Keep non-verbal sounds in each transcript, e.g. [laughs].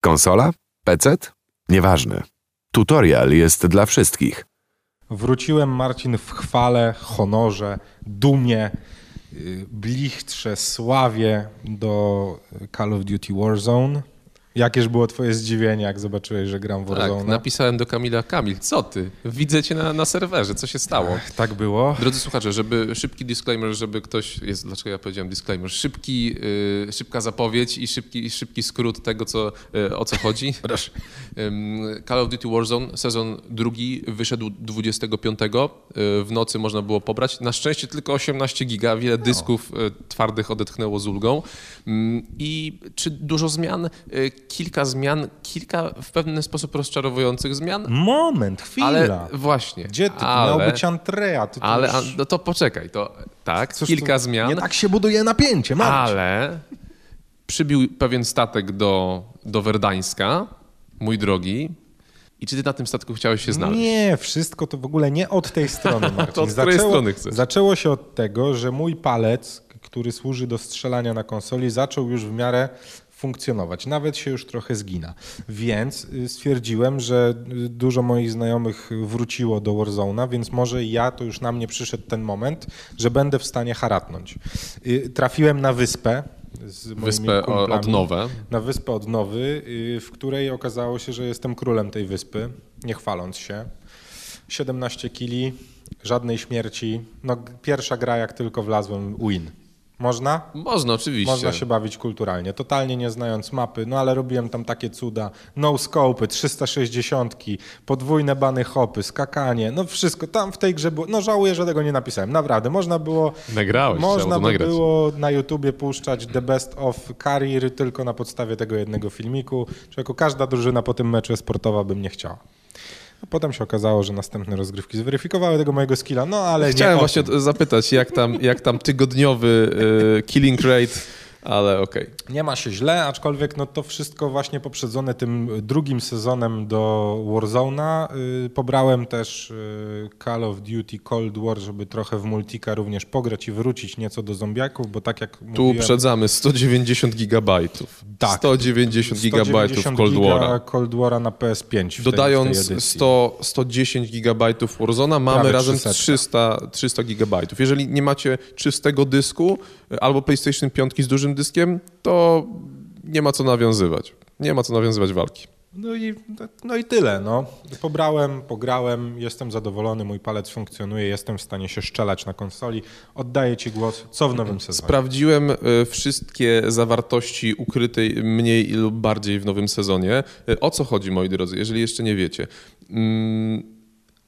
Konsola? PC? Nieważne. Tutorial jest dla wszystkich. Wróciłem, Marcin, w chwale, honorze, dumie, y, blichtrze, sławie do Call of Duty Warzone. Jakież było twoje zdziwienie, jak zobaczyłeś, że gram w Warzone? Tak, napisałem do Kamila, Kamil, co ty? Widzę cię na, na serwerze, co się stało? Tak było. Drodzy słuchacze, żeby szybki disclaimer, żeby ktoś, jest, dlaczego ja powiedziałem disclaimer, szybki, y, szybka zapowiedź i szybki, szybki skrót tego, co, y, o co chodzi. [laughs] Proszę. Call of Duty Warzone, sezon drugi, wyszedł 25. y, W nocy można było pobrać. Na szczęście tylko 18 giga, wiele dysków twardych odetchnęło z ulgą. I czy dużo zmian? Kilka zmian, kilka w pewien sposób rozczarowujących zmian, Moment, chwila. ale właśnie. Gdzie ty? To ale, miał być Andrea. Ty to ale już... a, no to poczekaj, to tak, Cóż, kilka to zmian, Nie tak się buduje napięcie, Marcin. ale przybił pewien statek do, do Werdańska, mój drogi. I czy ty na tym statku chciałeś się znaleźć? Nie, wszystko to w ogóle nie od tej [laughs] strony, Marcin. od której strony chcesz? zaczęło się od tego, że mój palec, który służy do strzelania na konsoli, zaczął już w miarę funkcjonować. Nawet się już trochę zgina. Więc y, stwierdziłem, że y, dużo moich znajomych wróciło do Warzone'a, więc może ja, to już na mnie przyszedł ten moment, że będę w stanie haratnąć. Y, Trafiłem na wyspę, Wyspę. Odnowę. Na wyspę Odnowy, w której okazało się, że jestem królem tej wyspy, nie chwaląc się. 17 kili, żadnej śmierci. No, pierwsza gra, jak tylko wlazłem, win. Można? Można, oczywiście. Można się bawić kulturalnie, totalnie nie znając mapy, no ale robiłem tam takie cuda, no scope, 360, podwójne bany hopy, skakanie, no wszystko tam w tej grze było, no żałuję, że tego nie napisałem, naprawdę, można było, Nagrałeś, można by nagrać. było na YouTubie puszczać The Best of Career tylko na podstawie tego jednego filmiku, człowieku, każda drużyna po tym meczu sportowa bym nie chciała. A potem się okazało, że następne rozgrywki zweryfikowały tego mojego skilla, no ale Chciałem nie o właśnie zapytać, jak tam, jak tam tygodniowy y, killing rate, ale okej. Nie ma się źle, aczkolwiek no to wszystko właśnie poprzedzone tym drugim sezonem do Warzone'a. Yy, pobrałem też yy, Call of Duty Cold War, żeby trochę w multika również pograć i wrócić nieco do zombiaków, bo tak jak Tu mówiłem... uprzedzamy 190 gigabajtów. Tak. 190 gigabajtów 190 Cold War'a. Cold War'a na PS5 w tej, tej Dodając edycji. 100, 110 gigabajtów Warzone'a, mamy Prawie razem 300. 300, 300 gigabajtów. Jeżeli nie macie czystego dysku y, albo PlayStation 5 z dużym dyskiem, to nie ma co nawiązywać. Nie ma co nawiązywać walki. No i, no i tyle. No. Pobrałem, pograłem, jestem zadowolony, mój palec funkcjonuje, jestem w stanie się szczelać na konsoli. Oddaję Ci głos. Co w nowym sezonie? Sprawdziłem y, wszystkie zawartości ukryte mniej lub bardziej w nowym sezonie. Y, O co chodzi, moi drodzy, jeżeli jeszcze nie wiecie? Mm,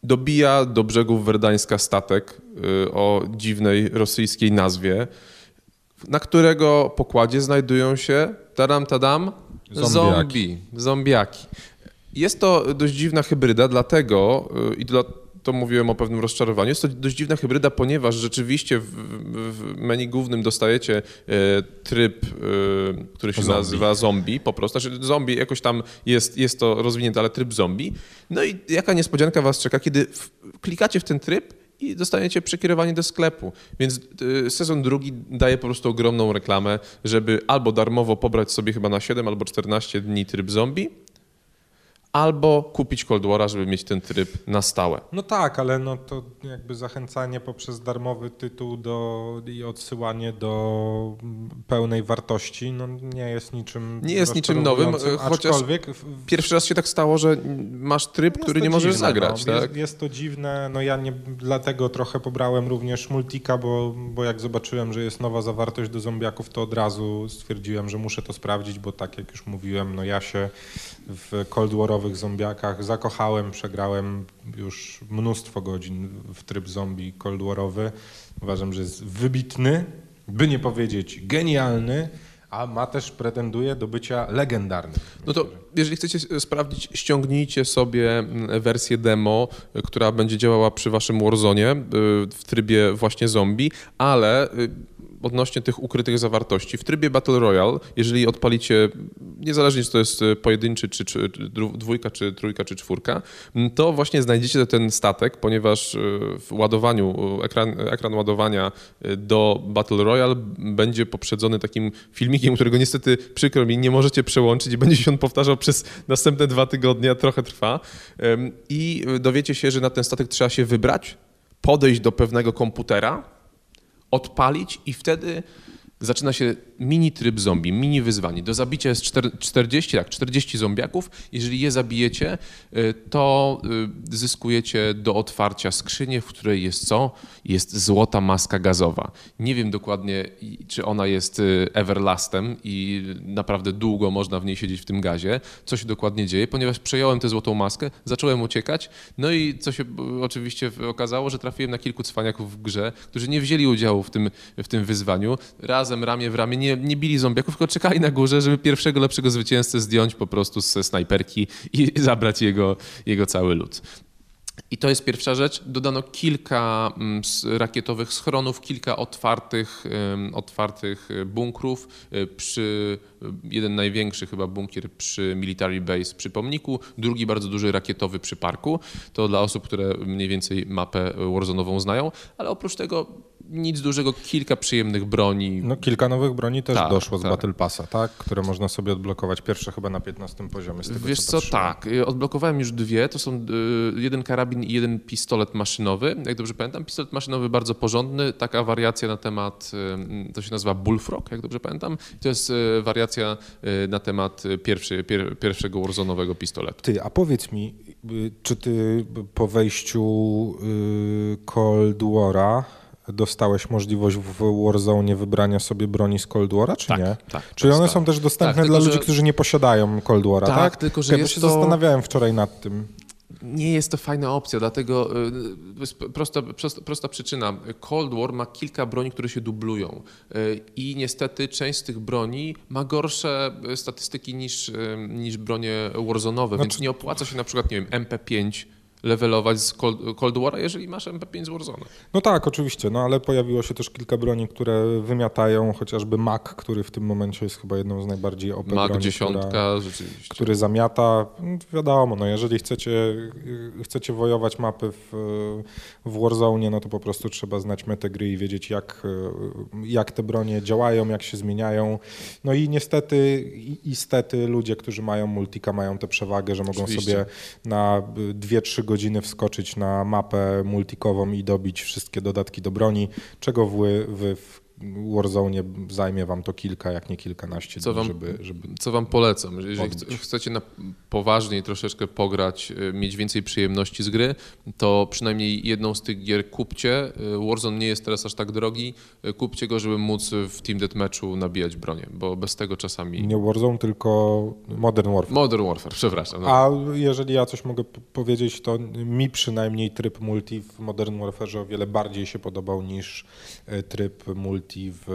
Dobija do brzegów Werdańska statek y, o dziwnej rosyjskiej nazwie, na którego pokładzie znajdują się, tadam, tadam, Zombiaki. zombie, zombiaki. Jest to dość dziwna hybryda, dlatego y, i dla, to mówiłem o pewnym rozczarowaniu. Jest to dość dziwna hybryda, ponieważ rzeczywiście w, w menu głównym dostajecie e, tryb, e, który się Zombie. nazywa zombie po prostu. Znaczy zombie jakoś tam jest, jest to rozwinięte, ale tryb zombie. No i jaka niespodzianka was czeka, kiedy w, klikacie w ten tryb i dostaniecie przekierowanie do sklepu. Więc y, sezon drugi daje po prostu ogromną reklamę, żeby albo darmowo pobrać sobie chyba na 7 albo 14 dni tryb zombie, albo kupić Cold War'a, żeby mieć ten tryb na stałe. No tak, ale no to jakby zachęcanie poprzez darmowy tytuł do, i odsyłanie do pełnej wartości no nie jest niczym Nie jest niczym nowym, chociaż Pierwszy raz się tak stało, że masz tryb, jest który nie możesz dziwne, zagrać, no. tak? Jest, jest to dziwne, no ja nie, dlatego trochę pobrałem również Multika, bo, bo jak zobaczyłem, że jest nowa zawartość do zombiaków, to od razu stwierdziłem, że muszę to sprawdzić, bo tak jak już mówiłem, no ja się w Cold Warowych zombiakach zakochałem, przegrałem już mnóstwo godzin w tryb zombie Cold Warowy. Uważam, że jest wybitny, by nie powiedzieć genialny, a ma też pretenduje do bycia legendarnym. No to jeżeli chcecie sprawdzić, ściągnijcie sobie mm, wersję demo, która będzie działała przy waszym Warzone y, w trybie właśnie zombie, ale y, odnośnie tych ukrytych zawartości. W trybie Battle Royale, jeżeli odpalicie, niezależnie czy to jest pojedynczy, czy, czy dwójka, czy trójka, czy czwórka, to właśnie znajdziecie ten statek, ponieważ w ładowaniu, ekran, ekran ładowania do Battle Royale będzie poprzedzony takim filmikiem, którego niestety przykro mi, nie możecie przełączyć i będzie się on powtarzał przez następne dwa tygodnie, trochę trwa. I dowiecie się, że na ten statek trzeba się wybrać, podejść do pewnego komputera, odpalić i wtedy zaczyna się mini tryb zombie, mini wyzwanie. Do zabicia jest 40, tak, 40 zombiaków. Jeżeli je zabijecie, y, to y, zyskujecie do otwarcia skrzynię, w której jest co? Jest złota maska gazowa. Nie wiem dokładnie, czy ona jest y, everlastem i naprawdę długo można w niej siedzieć w tym gazie. Co się dokładnie dzieje? Ponieważ przejąłem tę złotą maskę, zacząłem uciekać, no i co się oczywiście okazało, że trafiłem na kilku cwaniaków w grze, którzy nie wzięli udziału w tym, w tym wyzwaniu. Razem, ramię w ramię, nie nie, bili zombiaków, tylko czekali na górze, żeby pierwszego lepszego zwycięzcę zdjąć po prostu ze snajperki i [laughs] zabrać jego, jego cały lód. I to jest pierwsza rzecz. Dodano kilka mm, rakietowych schronów, kilka otwartych, otwartych e, bunkrów. E, przy, e, jeden największy chyba bunkier przy Military Base przy pomniku, drugi bardzo duży rakietowy przy parku. To dla osób, które mniej więcej mapę Warzone'ową znają, ale oprócz tego nic dużego, kilka przyjemnych broni. No kilka nowych broni też tak, doszło z tak. Battle Passa, tak? Które można sobie odblokować. Pierwsze chyba na 15 poziomie. Z tego, Wiesz co, co tak. Y, odblokowałem już dwie. To są y, jeden karabin i jeden pistolet maszynowy. Jak dobrze pamiętam, pistolet maszynowy bardzo porządny. Taka wariacja na temat, y, to się nazywa Bullfrog, jak dobrze pamiętam. To jest wariacja na temat pierwszy, pier, pierwszego Warzone'owego pistoletu. Ty, a powiedz mi, czy ty po wejściu Cold War'a dostałeś możliwość w Warzone wybrania sobie broni z Cold War'a, czy tak, nie? Tak, Czyli one są też dostępne tak, dla tylko, ludzi, że... którzy nie posiadają Cold War'a, tak? Tak, tylko że okay, jest się to... zastanawiałem wczoraj nad tym. Nie jest to fajna opcja, dlatego jest prosta, prosta, prosta, przyczyna. Cold War ma kilka broni, które się dublują y, i niestety część z tych broni ma gorsze statystyki niż, y, niż bronie Warzone'owe, znaczy... więc nie opłaca się na przykład, nie wiem, MP5 levelować z Cold, War'a, jeżeli masz MP5 z Warzone. No tak, oczywiście, no ale pojawiło się też kilka broni, które wymiatają, chociażby Mac, który w tym momencie jest chyba jedną z najbardziej OP Mac broni, 10, która, rzeczywiście. który zamiata. No, wiadomo, no jeżeli chcecie, chcecie wojować mapy w, w Warzone, no to po prostu trzeba znać metę gry i wiedzieć jak, jak te bronie działają, jak się zmieniają. No i niestety, i, stety ludzie, którzy mają multika, mają tę przewagę, że mogą oczywiście. sobie na 2-3 godziny godziny wskoczyć na mapę multikową i dobić wszystkie dodatki do broni, czego wy w Warzone zajmie wam to kilka, jak nie kilkanaście co dni, wam, żeby, żeby... Co wam polecam? Jeżeli chcecie na poważniej troszeczkę pograć, y, mieć więcej przyjemności z gry, to przynajmniej jedną z tych gier kupcie. Y, Warzone nie jest teraz aż tak drogi. Y, kupcie go, żeby móc w Team Deathmatchu nabijać bronię, bo bez tego czasami... Nie Warzone, tylko Modern Warfare. Modern Warfare, przepraszam. No. A jeżeli ja coś mogę powiedzieć, to mi przynajmniej tryb multi w Modern Warfare o wiele bardziej się podobał niż tryb multi multi w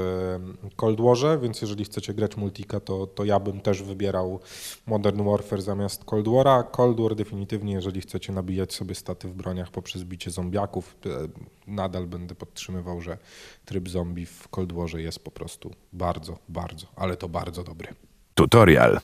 Cold Warze, więc jeżeli chcecie grać multika, to, to ja bym też wybierał Modern Warfare zamiast Cold War'a. Cold War definitywnie, jeżeli chcecie nabijać sobie staty w broniach poprzez bicie zombiaków, e, nadal będę podtrzymywał, że tryb zombie w Cold Warze jest po prostu bardzo, bardzo, ale to bardzo dobry. Tutorial.